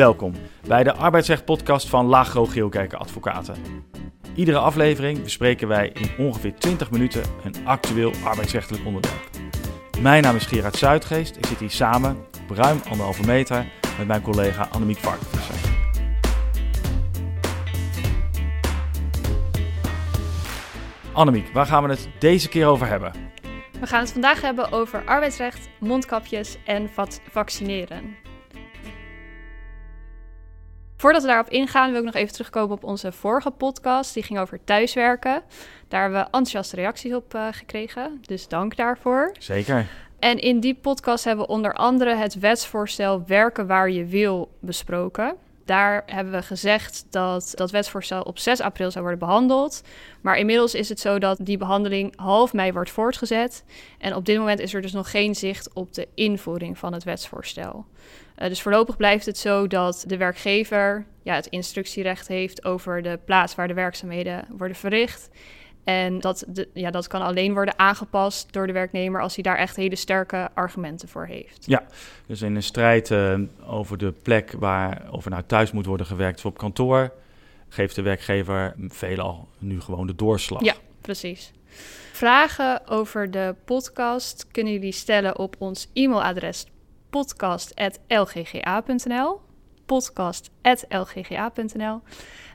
Welkom bij de arbeidsrecht-podcast van Lagro Geelkerken Advocaten. Iedere aflevering bespreken wij in ongeveer 20 minuten een actueel arbeidsrechtelijk onderwerp. Mijn naam is Gerard Zuidgeest. Ik zit hier samen op ruim anderhalve meter met mijn collega Annemiek Varkenvisser. Annemiek, waar gaan we het deze keer over hebben? We gaan het vandaag hebben over arbeidsrecht, mondkapjes en vaccineren. Voordat we daarop ingaan, wil ik nog even terugkomen op onze vorige podcast. Die ging over thuiswerken. Daar hebben we enthousiaste reacties op uh, gekregen. Dus dank daarvoor. Zeker. En in die podcast hebben we onder andere het wetsvoorstel Werken waar je wil besproken. Daar hebben we gezegd dat dat wetsvoorstel op 6 april zou worden behandeld. Maar inmiddels is het zo dat die behandeling half mei wordt voortgezet. En op dit moment is er dus nog geen zicht op de invoering van het wetsvoorstel. Uh, dus voorlopig blijft het zo dat de werkgever ja, het instructierecht heeft over de plaats waar de werkzaamheden worden verricht. En dat, de, ja, dat kan alleen worden aangepast door de werknemer als hij daar echt hele sterke argumenten voor heeft. Ja, dus in een strijd uh, over de plek waar over nou thuis moet worden gewerkt of op kantoor, geeft de werkgever veelal nu gewoon de doorslag. Ja, precies. Vragen over de podcast kunnen jullie stellen op ons e-mailadres podcast.lgga.nl. Podcast.lgga.nl.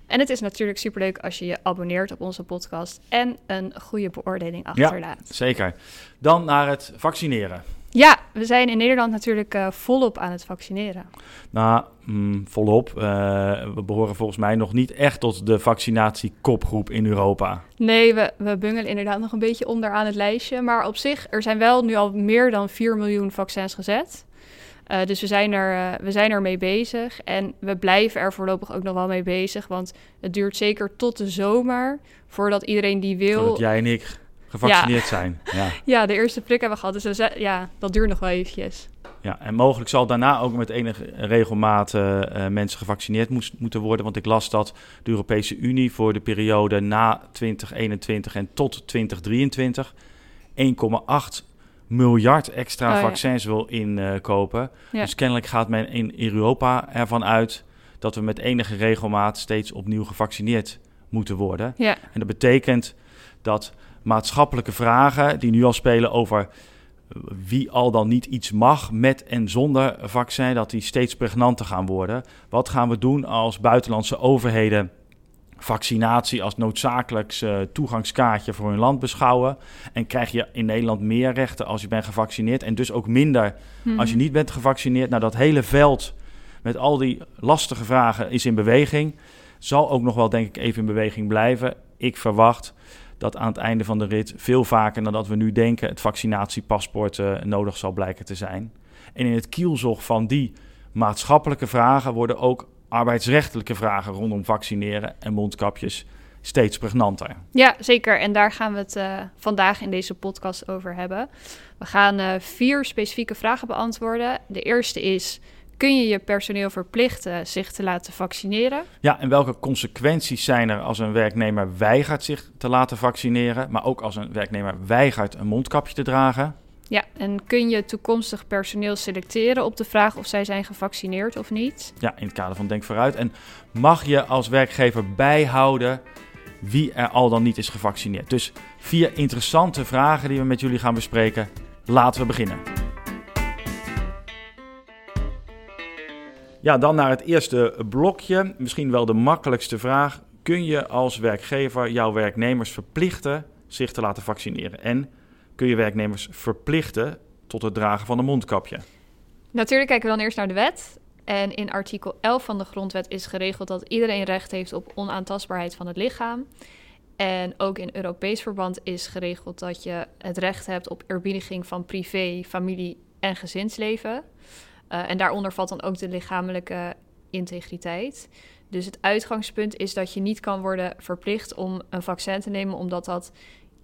En het is natuurlijk superleuk als je je abonneert op onze podcast en een goede beoordeling achterlaat. Ja, zeker. Dan naar het vaccineren. Ja, we zijn in Nederland natuurlijk uh, volop aan het vaccineren. Nou, mm, volop. Uh, we behoren volgens mij nog niet echt tot de vaccinatiekopgroep in Europa. Nee, we, we bungelen inderdaad nog een beetje onderaan het lijstje. Maar op zich, er zijn wel nu al meer dan 4 miljoen vaccins gezet. Uh, dus we zijn, er, uh, we zijn er mee bezig en we blijven er voorlopig ook nog wel mee bezig. Want het duurt zeker tot de zomer voordat iedereen die wil... Voordat jij en ik gevaccineerd ja. zijn. Ja. ja, de eerste prik hebben we gehad. Dus we, ja, dat duurt nog wel eventjes. Ja, en mogelijk zal daarna ook met enige regelmaat uh, mensen gevaccineerd moest, moeten worden. Want ik las dat de Europese Unie voor de periode na 2021 en tot 2023 1,8 miljard extra oh, vaccins ja. wil inkopen. Ja. Dus kennelijk gaat men in Europa ervan uit dat we met enige regelmaat steeds opnieuw gevaccineerd moeten worden. Ja. En dat betekent dat maatschappelijke vragen die nu al spelen over wie al dan niet iets mag met en zonder vaccin, dat die steeds pregnanter gaan worden. Wat gaan we doen als buitenlandse overheden vaccinatie als noodzakelijks uh, toegangskaartje voor hun land beschouwen. En krijg je in Nederland meer rechten als je bent gevaccineerd en dus ook minder Mhm. als je niet bent gevaccineerd. Nou, dat hele veld met al die lastige vragen is in beweging. Zal ook nog wel, denk ik, even in beweging blijven. Ik verwacht dat aan het einde van de rit veel vaker dan dat we nu denken het vaccinatiepaspoort uh, nodig zal blijken te zijn. En in het kielzog van die maatschappelijke vragen worden ook arbeidsrechtelijke vragen rondom vaccineren en mondkapjes steeds pregnanter. Ja, zeker. En daar gaan we het uh, vandaag in deze podcast over hebben. We gaan uh, vier specifieke vragen beantwoorden. De eerste is: kun je je personeel verplichten zich te laten vaccineren? Ja, en welke consequenties zijn er als een werknemer weigert zich te laten vaccineren, maar ook als een werknemer weigert een mondkapje te dragen? Ja, en kun je toekomstig personeel selecteren op de vraag of zij zijn gevaccineerd of niet? Ja, in het kader van Denk vooruit. En mag je als werkgever bijhouden wie er al dan niet is gevaccineerd? Dus vier interessante vragen die we met jullie gaan bespreken. Laten we beginnen. Ja, dan naar het eerste blokje. Misschien wel de makkelijkste vraag. Kun je als werkgever jouw werknemers verplichten zich te laten vaccineren? En kun je werknemers verplichten tot het dragen van een mondkapje? Natuurlijk kijken we dan eerst naar de wet. En in artikel 11 van de grondwet is geregeld dat iedereen recht heeft op onaantastbaarheid van het lichaam. En ook in Europees verband is geregeld dat je het recht hebt op eerbiediging van privé, familie en gezinsleven. Uh, en daaronder valt dan ook de lichamelijke integriteit. Dus het uitgangspunt is dat je niet kan worden verplicht om een vaccin te nemen, omdat dat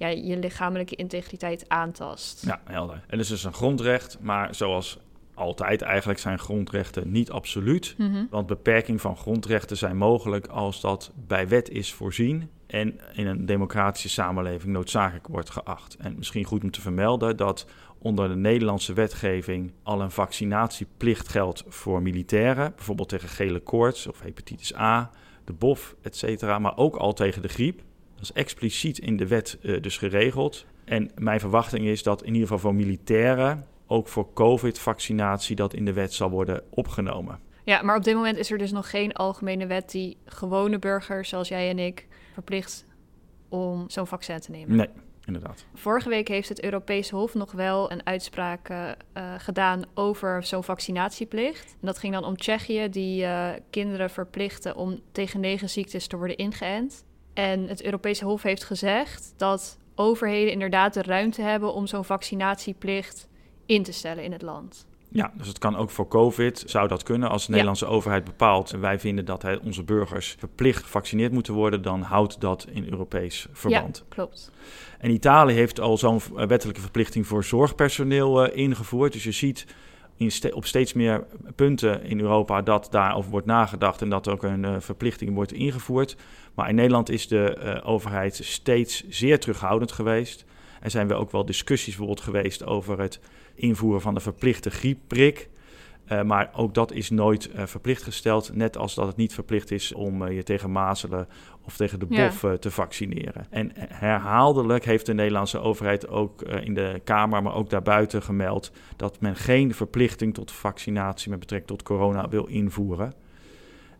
ja, je lichamelijke integriteit aantast. Ja, helder. En dus is een grondrecht, maar zoals altijd eigenlijk zijn grondrechten niet absoluut. Mhm. Want beperking van grondrechten zijn mogelijk als dat bij wet is voorzien en in een democratische samenleving noodzakelijk wordt geacht. En misschien goed om te vermelden dat onder de Nederlandse wetgeving al een vaccinatieplicht geldt voor militairen, bijvoorbeeld tegen gele koorts of hepatitis A, de BOF, etc., maar ook al tegen de griep. Dat is expliciet in de wet uh, dus geregeld. En mijn verwachting is dat in ieder geval voor militairen, ook voor COVID-vaccinatie, dat in de wet zal worden opgenomen. Ja, maar op dit moment is er dus nog geen algemene wet die gewone burgers zoals jij en ik verplicht om zo'n vaccin te nemen. Nee, inderdaad. Vorige week heeft het Europese Hof nog wel een uitspraak uh, gedaan over zo'n vaccinatieplicht. En dat ging dan om Tsjechië, die uh, kinderen verplichten om tegen negen ziektes te worden ingeënt. En het Europese Hof heeft gezegd dat overheden inderdaad de ruimte hebben om zo'n vaccinatieplicht in te stellen in het land. Ja, dus het kan ook voor COVID, zou dat kunnen. Als de Nederlandse overheid bepaalt, wij vinden dat onze burgers verplicht gevaccineerd moeten worden, dan houdt dat in Europees verband. Ja, klopt. En Italië heeft al zo'n wettelijke verplichting voor zorgpersoneel uh, ingevoerd. Dus je ziet in ste op steeds meer punten in Europa dat daarover wordt nagedacht en dat er ook een uh, verplichting wordt ingevoerd. Maar in Nederland is de uh, overheid steeds zeer terughoudend geweest. Er zijn wel ook wel discussies bijvoorbeeld geweest over het invoeren van de verplichte griepprik. Uh, maar ook dat is nooit uh, verplicht gesteld. Net als dat het niet verplicht is om uh, je tegen mazelen of tegen de bof ja. te vaccineren. En herhaaldelijk heeft de Nederlandse overheid ook in de Kamer, maar ook daarbuiten gemeld dat men geen verplichting tot vaccinatie met betrekking tot corona wil invoeren.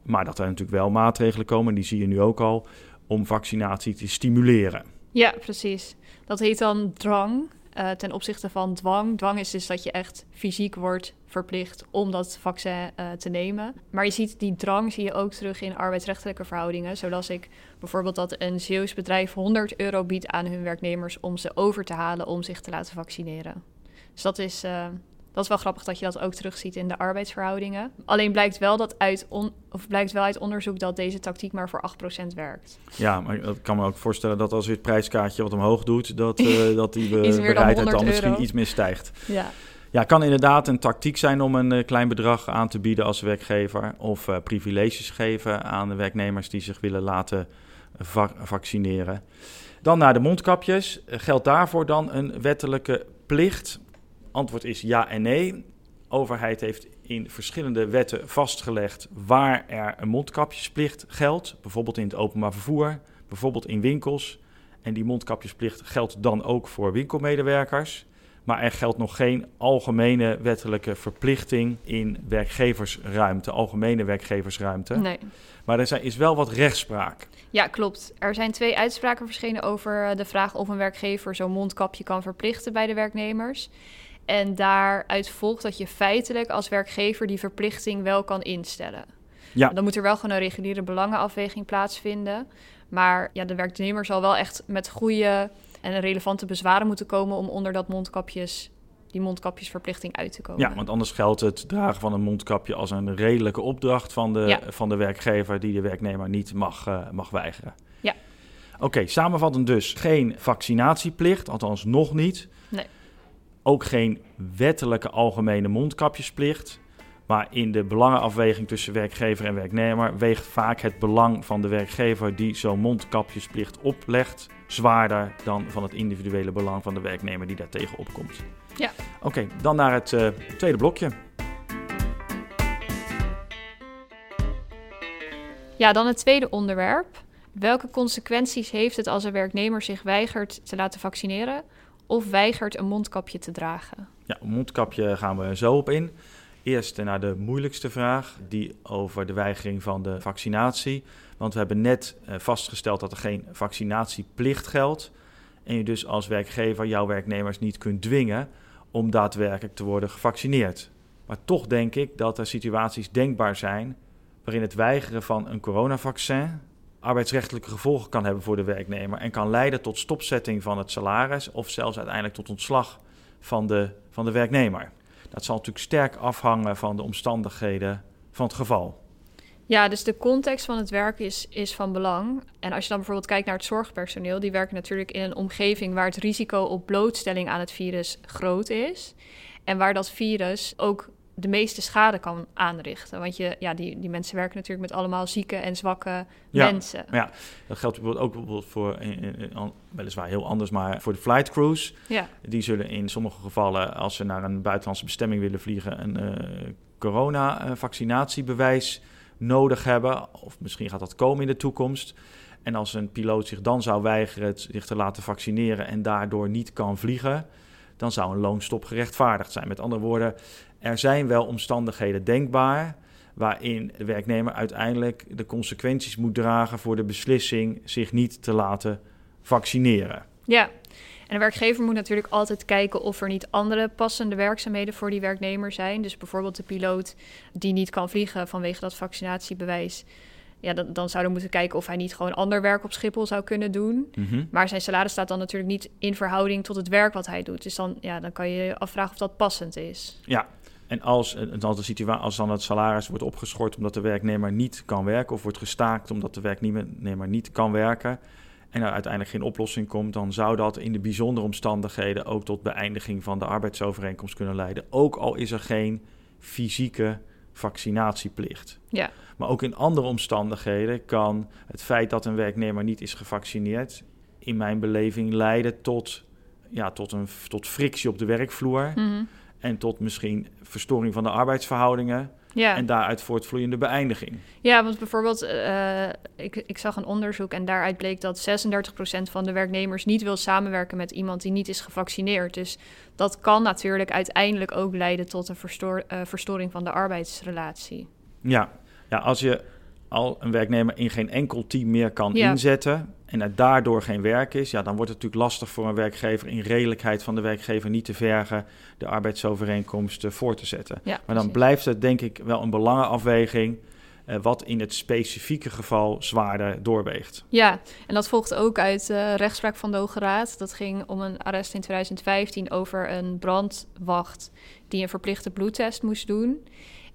Maar dat er natuurlijk wel maatregelen komen, die zie je nu ook al, om vaccinatie te stimuleren. Ja, precies. Dat heet dan drang. Uh, ten opzichte van dwang. Dwang is dus dat je echt fysiek wordt verplicht om dat vaccin uh, te nemen. Maar je ziet die drang zie je ook terug in arbeidsrechtelijke verhoudingen. Zoals ik bijvoorbeeld dat een Zeeuws bedrijf 100 euro biedt aan hun werknemers om ze over te halen om zich te laten vaccineren. Dus dat is, uh, dat is wel grappig dat je dat ook terugziet in de arbeidsverhoudingen. Alleen blijkt wel, dat uit on, of blijkt wel uit onderzoek dat deze tactiek maar voor 8% werkt. Ja, maar ik kan me ook voorstellen dat als je het prijskaartje wat omhoog doet, dat, uh, dat die uh, bereidheid dan, dan misschien iets meer stijgt. Ja. Ja, kan inderdaad een tactiek zijn om een uh, klein bedrag aan te bieden als werkgever. Of uh, privileges geven aan de werknemers die zich willen laten va vaccineren. Dan naar de mondkapjes. Geldt daarvoor dan een wettelijke plicht? Antwoord is ja en nee. Overheid heeft in verschillende wetten vastgelegd waar er een mondkapjesplicht geldt. Bijvoorbeeld in het openbaar vervoer, bijvoorbeeld in winkels. En die mondkapjesplicht geldt dan ook voor winkelmedewerkers. Maar er geldt nog geen algemene wettelijke verplichting in werkgeversruimte, algemene werkgeversruimte. Nee. Maar er is wel wat rechtspraak. Ja, klopt. Er zijn twee uitspraken verschenen over eh, de vraag of een werkgever zo'n mondkapje kan verplichten bij de werknemers. En daaruit volgt dat je feitelijk als werkgever die verplichting wel kan instellen. Ja. Dan moet er wel gewoon een reguliere belangenafweging plaatsvinden. Maar ja, de werknemer zal wel echt met goede en relevante bezwaren moeten komen om onder dat mondkapjes, die mondkapjesverplichting uit te komen. Ja, want anders geldt het dragen van een mondkapje als een redelijke opdracht van de, Ja. van de werkgever die de werknemer niet mag, eh, mag weigeren. Ja. Oké, samenvattend dus geen vaccinatieplicht, althans nog niet. Ook geen wettelijke algemene mondkapjesplicht. Maar in de belangenafweging tussen werkgever en werknemer weegt vaak het belang van de werkgever die zo'n mondkapjesplicht oplegt zwaarder dan van het individuele belang van de werknemer die daar tegenop komt. Ja. Oké, dan naar het eh, tweede blokje. Ja, dan het tweede onderwerp. Welke consequenties heeft het als een werknemer zich weigert te laten vaccineren of weigert een mondkapje te dragen? Ja, mondkapje gaan we zo op in. Eerst naar de moeilijkste vraag, die over de weigering van de vaccinatie. Want we hebben net uh, vastgesteld dat er geen vaccinatieplicht geldt. En je dus als werkgever jouw werknemers niet kunt dwingen om daadwerkelijk te worden gevaccineerd. Maar toch denk ik dat er situaties denkbaar zijn waarin het weigeren van een coronavaccin arbeidsrechtelijke gevolgen kan hebben voor de werknemer en kan leiden tot stopzetting van het salaris of zelfs uiteindelijk tot ontslag van de, van de werknemer. Dat zal natuurlijk sterk afhangen van de omstandigheden van het geval. Ja, dus de context van het werk is, is van belang. En als je dan bijvoorbeeld kijkt naar het zorgpersoneel, die werken natuurlijk in een omgeving waar het risico op blootstelling aan het virus groot is. En waar dat virus ook de meeste schade kan aanrichten. Want je, ja, die, die mensen werken natuurlijk met allemaal zieke en zwakke Ja, mensen. Ja, dat geldt bijvoorbeeld ook bijvoorbeeld voor, in- in- in- an- weliswaar heel anders, maar voor de flight crews. Ja, Die zullen in sommige gevallen, als ze naar een buitenlandse bestemming willen vliegen, een eh, corona-vaccinatiebewijs nodig hebben. Of misschien gaat dat komen in de toekomst. En als een piloot zich dan zou weigeren zich te laten vaccineren en daardoor niet kan vliegen, dan zou een loonstop gerechtvaardigd zijn. Met andere woorden, er zijn wel omstandigheden denkbaar waarin de werknemer uiteindelijk de consequenties moet dragen voor de beslissing zich niet te laten vaccineren. ja. En de werkgever moet natuurlijk altijd kijken of er niet andere passende werkzaamheden voor die werknemer zijn. Dus bijvoorbeeld de piloot die niet kan vliegen vanwege dat vaccinatiebewijs. Ja, dan, dan zou er moeten kijken of hij niet gewoon ander werk op Schiphol zou kunnen doen. Mhm. Maar zijn salaris staat dan natuurlijk niet in verhouding tot het werk wat hij doet. Dus dan, ja, dan kan je je afvragen of dat passend is. Ja, en als, dan de situatie, als dan het salaris wordt opgeschort omdat de werknemer niet kan werken, of wordt gestaakt omdat de werknemer niet kan werken, en er uiteindelijk geen oplossing komt, dan zou dat in de bijzondere omstandigheden ook tot beëindiging van de arbeidsovereenkomst kunnen leiden. Ook al is er geen fysieke vaccinatieplicht. Ja. Maar ook in andere omstandigheden kan het feit dat een werknemer niet is gevaccineerd, in mijn beleving leiden tot, ja, tot, een, tot frictie op de werkvloer. Mhm. En tot misschien verstoring van de arbeidsverhoudingen. Ja. En daaruit voortvloeiende beëindiging. Ja, want bijvoorbeeld, eh, ik, ik zag een onderzoek en daaruit bleek dat 36% van de werknemers niet wil samenwerken met iemand die niet is gevaccineerd. Dus dat kan natuurlijk uiteindelijk ook leiden tot een verstoor, eh, verstoring van de arbeidsrelatie. Ja. ja, als je al een werknemer in geen enkel team meer kan Ja. inzetten. en er daardoor geen werk is. ja, dan wordt het natuurlijk lastig voor een werkgever. in redelijkheid van de werkgever niet te vergen. de arbeidsovereenkomst eh, voor te zetten. Ja, Maar dan precies. blijft het denk ik wel een belangenafweging. eh, wat in het specifieke geval zwaarder doorweegt. Ja, en dat volgt ook uit eh, rechtspraak van de Hoge Raad. Dat ging om een arrest in 2015 over een brandwacht die een verplichte bloedtest moest doen.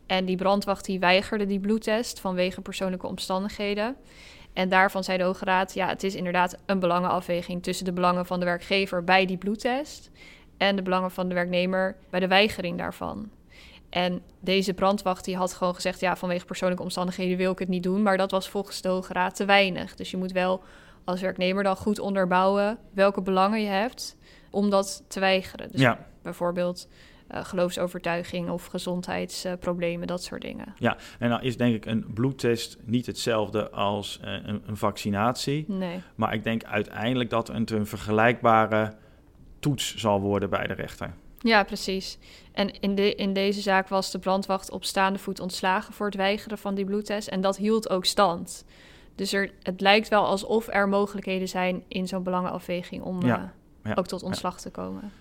En die brandwacht die weigerde die bloedtest vanwege persoonlijke omstandigheden. En daarvan zei de Hoge Raad, ja, het is inderdaad een belangenafweging tussen de belangen van de werkgever bij die bloedtest en de belangen van de werknemer bij de weigering daarvan. En deze brandwacht die had gewoon gezegd, ja, vanwege persoonlijke omstandigheden wil ik het niet doen. Maar dat was volgens de Hoge Raad te weinig. Dus je moet wel als werknemer dan goed onderbouwen welke belangen je hebt om dat te weigeren. Dus Ja. bijvoorbeeld eh, geloofsovertuiging of gezondheidsproblemen, dat soort dingen. Ja, en dan is denk ik een bloedtest niet hetzelfde als eh, een, een vaccinatie. Nee. Maar ik denk uiteindelijk dat het een vergelijkbare toets zal worden bij de rechter. Ja, precies. En in, de, in deze zaak was de brandwacht op staande voet ontslagen voor het weigeren van die bloedtest. En dat hield ook stand. Dus er, het lijkt wel alsof er mogelijkheden zijn in zo'n belangenafweging om Ja, eh, ja, ook tot ontslag te komen.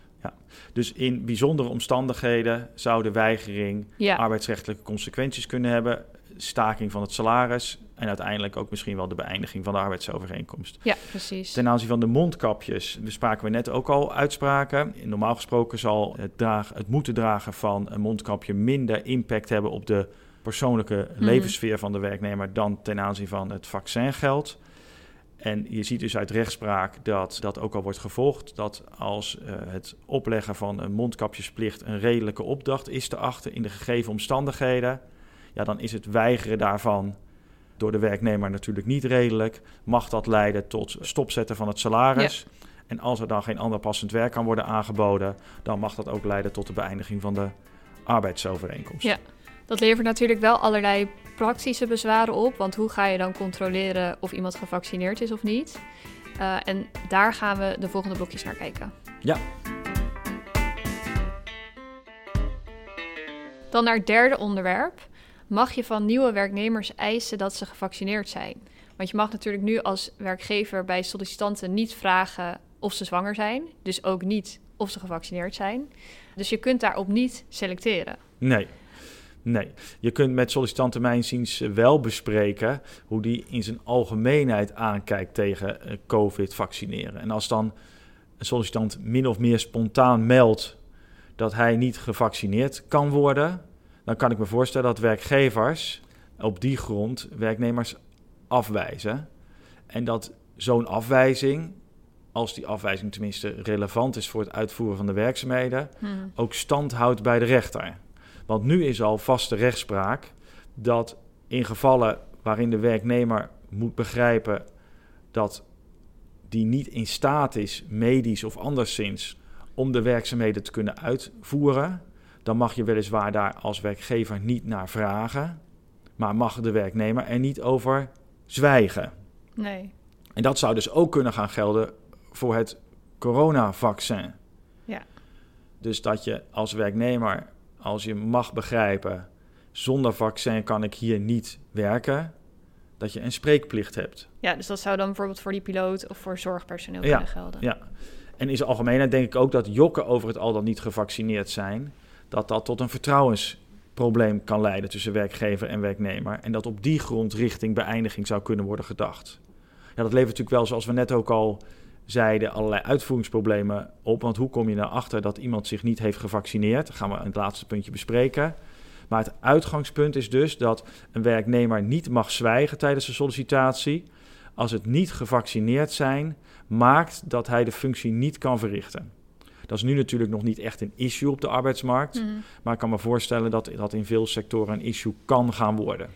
Dus in bijzondere omstandigheden zou de weigering Ja, arbeidsrechtelijke consequenties kunnen hebben. Staking van het salaris en uiteindelijk ook misschien wel de beëindiging van de arbeidsovereenkomst. ja precies. Ten aanzien van de mondkapjes bespraken we net ook al uitspraken. Normaal gesproken zal het, dragen, het moeten dragen van een mondkapje minder impact hebben op de persoonlijke Mhm. levenssfeer van de werknemer dan ten aanzien van het vaccin geldt. En je ziet dus uit rechtspraak dat dat ook al wordt gevolgd. Dat als eh, het opleggen van een mondkapjesplicht een redelijke opdracht is te achten in de gegeven omstandigheden. Ja, dan is het weigeren daarvan door de werknemer natuurlijk niet redelijk. Mag dat leiden tot stopzetten van het salaris. En als er dan geen ander passend werk kan worden aangeboden, dan mag dat ook leiden tot de beëindiging van de arbeidsovereenkomst. Ja. Dat levert natuurlijk wel allerlei praktische bezwaren op. Want hoe ga je dan controleren of iemand gevaccineerd is of niet? Eh, en daar gaan we de volgende blokjes naar kijken. Ja. Dan naar het derde onderwerp. Mag je van nieuwe werknemers eisen dat ze gevaccineerd zijn? Want je mag natuurlijk nu als werkgever bij sollicitanten niet vragen of ze zwanger zijn. Dus ook niet of ze gevaccineerd zijn. Dus je kunt daarop niet selecteren. Nee. Nee, je kunt met sollicitanten mijnziens wel bespreken hoe die in zijn algemeenheid aankijkt tegen eh, COVID vaccineren. En als dan een sollicitant min of meer spontaan meldt dat hij niet gevaccineerd kan worden, dan kan ik me voorstellen dat werkgevers op die grond werknemers afwijzen. En dat zo'n afwijzing, als die afwijzing tenminste relevant is voor het uitvoeren van de werkzaamheden, ook stand houdt bij de rechter. Want nu is al vaste rechtspraak dat in gevallen waarin de werknemer moet begrijpen dat die niet in staat is, medisch of anderszins, om de werkzaamheden te kunnen uitvoeren, dan mag je weliswaar daar als werkgever niet naar vragen, maar mag de werknemer er niet over zwijgen. Nee. En dat zou dus ook kunnen gaan gelden voor het coronavaccin. Ja. Dus dat je als werknemer, als je mag begrijpen, zonder vaccin kan ik hier niet werken, dat je een spreekplicht hebt. Ja, dus dat zou dan bijvoorbeeld voor die piloot of voor zorgpersoneel Ja, kunnen gelden. Ja. En in zijn algemeenheid denk ik ook dat jokken over het al dan niet gevaccineerd zijn, dat dat tot een vertrouwensprobleem kan leiden tussen werkgever en werknemer. En dat op die grond richting beëindiging zou kunnen worden gedacht. Ja, dat levert natuurlijk wel, zoals we net ook al zeiden, allerlei uitvoeringsproblemen op. Want hoe kom je nou achter dat iemand zich niet heeft gevaccineerd? Dat gaan we in het laatste puntje bespreken. Maar het uitgangspunt is dus dat een werknemer niet mag zwijgen tijdens de sollicitatie als het niet gevaccineerd zijn maakt dat hij de functie niet kan verrichten. Dat is nu natuurlijk nog niet echt een issue op de arbeidsmarkt, Mhm. maar ik kan me voorstellen dat dat in veel sectoren een issue kan gaan worden.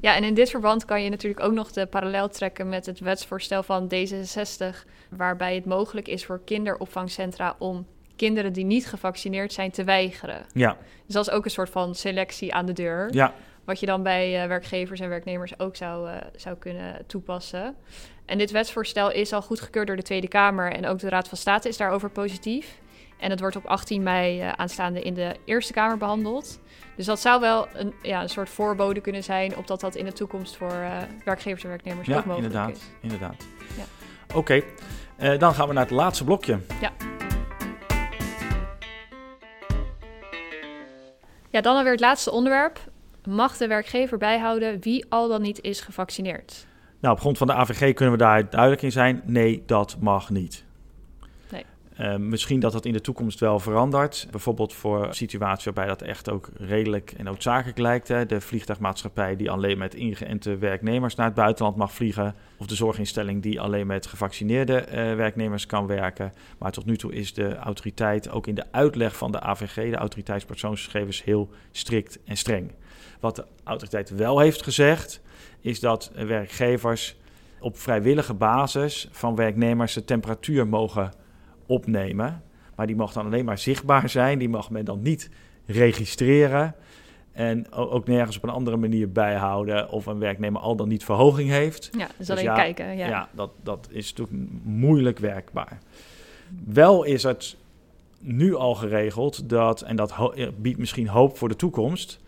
Ja, en in dit verband kan je natuurlijk ook nog de parallel trekken met het wetsvoorstel van D66, waarbij het mogelijk is voor kinderopvangcentra om kinderen die niet gevaccineerd zijn te weigeren. Ja, Dus dat is ook een soort van selectie aan de deur, ja, wat je dan bij eh, werkgevers en werknemers ook zou, eh, zou kunnen toepassen. En dit wetsvoorstel is al goedgekeurd door de Tweede Kamer en ook de Raad van State is daarover positief. En het wordt op 18 mei eh, aanstaande in de Eerste Kamer behandeld. Dus dat zou wel een, ja, een soort voorbode kunnen zijn op dat dat in de toekomst voor eh, werkgevers en werknemers ja ook mogelijk inderdaad. is. inderdaad. Ja. Oké, eh, dan gaan we naar het laatste blokje. Ja, dan alweer het laatste onderwerp. Mag de werkgever bijhouden wie al dan niet is gevaccineerd? Nou, op grond van de AVG kunnen we daar duidelijk in zijn. Nee, dat mag niet. Nee. Eh, misschien dat dat in de toekomst wel verandert. Bijvoorbeeld voor situaties waarbij dat echt ook redelijk en noodzakelijk lijkt. Hè. De vliegtuigmaatschappij die alleen met ingeënte werknemers naar het buitenland mag vliegen. Of de zorginstelling die alleen met gevaccineerde eh, werknemers kan werken. Maar tot nu toe is de autoriteit ook in de uitleg van de AVG, de autoriteitspersoonsgegevens, heel strikt en streng. Wat de autoriteit wel heeft gezegd, is dat werkgevers op vrijwillige basis van werknemers de temperatuur mogen opnemen. Maar die mag dan alleen maar zichtbaar zijn. Die mag men dan niet registreren. En ook nergens op een andere manier bijhouden of een werknemer al dan niet verhoging heeft. Ja, dus alleen ja, kijken. Ja. Ja, dat, dat is natuurlijk moeilijk werkbaar. Wel is het nu al geregeld dat, en dat eh, biedt misschien hoop voor de toekomst,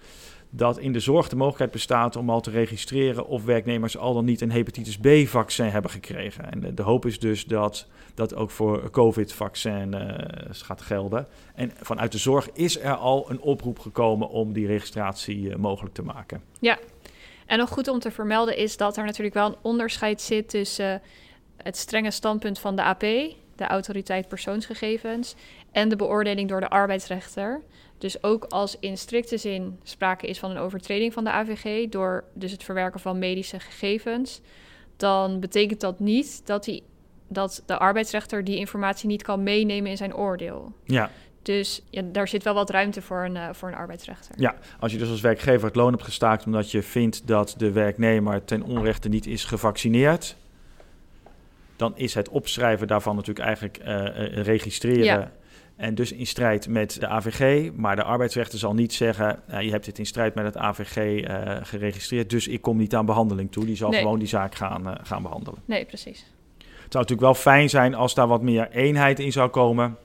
dat in de zorg de mogelijkheid bestaat om al te registreren of werknemers al dan niet een hepatitis B-vaccin hebben gekregen. En de, de hoop is dus dat dat ook voor COVID-vaccin eh, gaat gelden. En vanuit de zorg is er al een oproep gekomen om die registratie eh, mogelijk te maken. En nog goed om te vermelden is dat er natuurlijk wel een onderscheid zit tussen eh, het strenge standpunt van de AP, de autoriteit persoonsgegevens, en de beoordeling door de arbeidsrechter. Dus ook als in strikte zin sprake is van een overtreding van de AVG door dus het verwerken van medische gegevens, dan betekent dat niet dat, die, dat de arbeidsrechter die informatie niet kan meenemen in zijn oordeel. Ja, Dus ja, daar zit wel wat ruimte voor een, eh, voor een arbeidsrechter. Ja, als je dus als werkgever het loon hebt gestaakt omdat je vindt dat de werknemer ten onrechte niet is gevaccineerd, dan is het opschrijven daarvan natuurlijk eigenlijk eh, eh, registreren. Ja. En dus in strijd met de AVG. Maar de arbeidsrechter zal niet zeggen: nou, je hebt dit in strijd met het AVG eh, geregistreerd, dus ik kom niet aan behandeling toe. Die zal Nee. gewoon die zaak gaan, eh, gaan behandelen. Nee, precies. Het zou natuurlijk wel fijn zijn als daar wat meer eenheid in zou komen.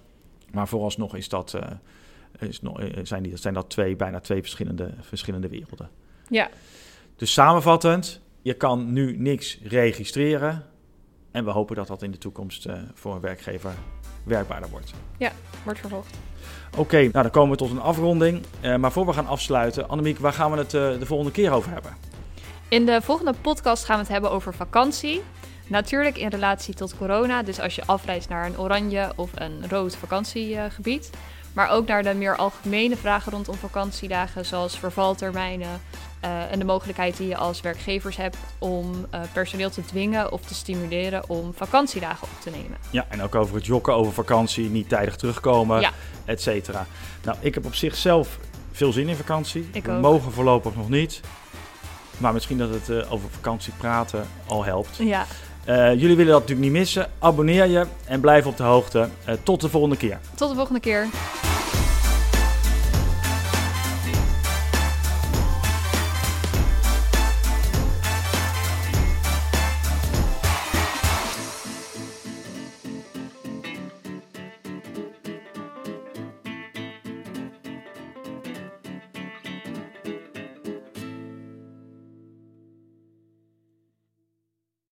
Maar vooralsnog is dat, eh, is nog, eh, zijn, die, zijn dat twee, bijna twee verschillende, verschillende werelden. Ja, Dus samenvattend, je kan nu niks registreren. En we hopen dat dat in de toekomst eh, voor een werkgever werkbaarder wordt. wordt vervolgd. Oké, nou dan komen we tot een afronding. Eh, maar voor we gaan afsluiten, Annemiek, waar gaan we het eh, de volgende keer over hebben? In de volgende podcast gaan we het hebben over vakantie. Natuurlijk in relatie tot corona, dus als je afreist naar een oranje of een rood vakantiegebied. Maar ook naar de meer algemene vragen rondom vakantiedagen, zoals vervaltermijnen eh, en de mogelijkheid die je als werkgevers hebt om eh, personeel te dwingen of te stimuleren om vakantiedagen op te nemen. Ja, en ook over het jokken, over vakantie, niet tijdig terugkomen, Ja. et cetera. Nou, ik heb op zichzelf veel zin in vakantie. Ik We ook. mogen voorlopig nog niet. Maar misschien dat het eh, over vakantie praten al helpt. Ja, jullie willen dat natuurlijk niet missen. Abonneer je en blijf op de hoogte. Tot de volgende keer. tot de volgende keer.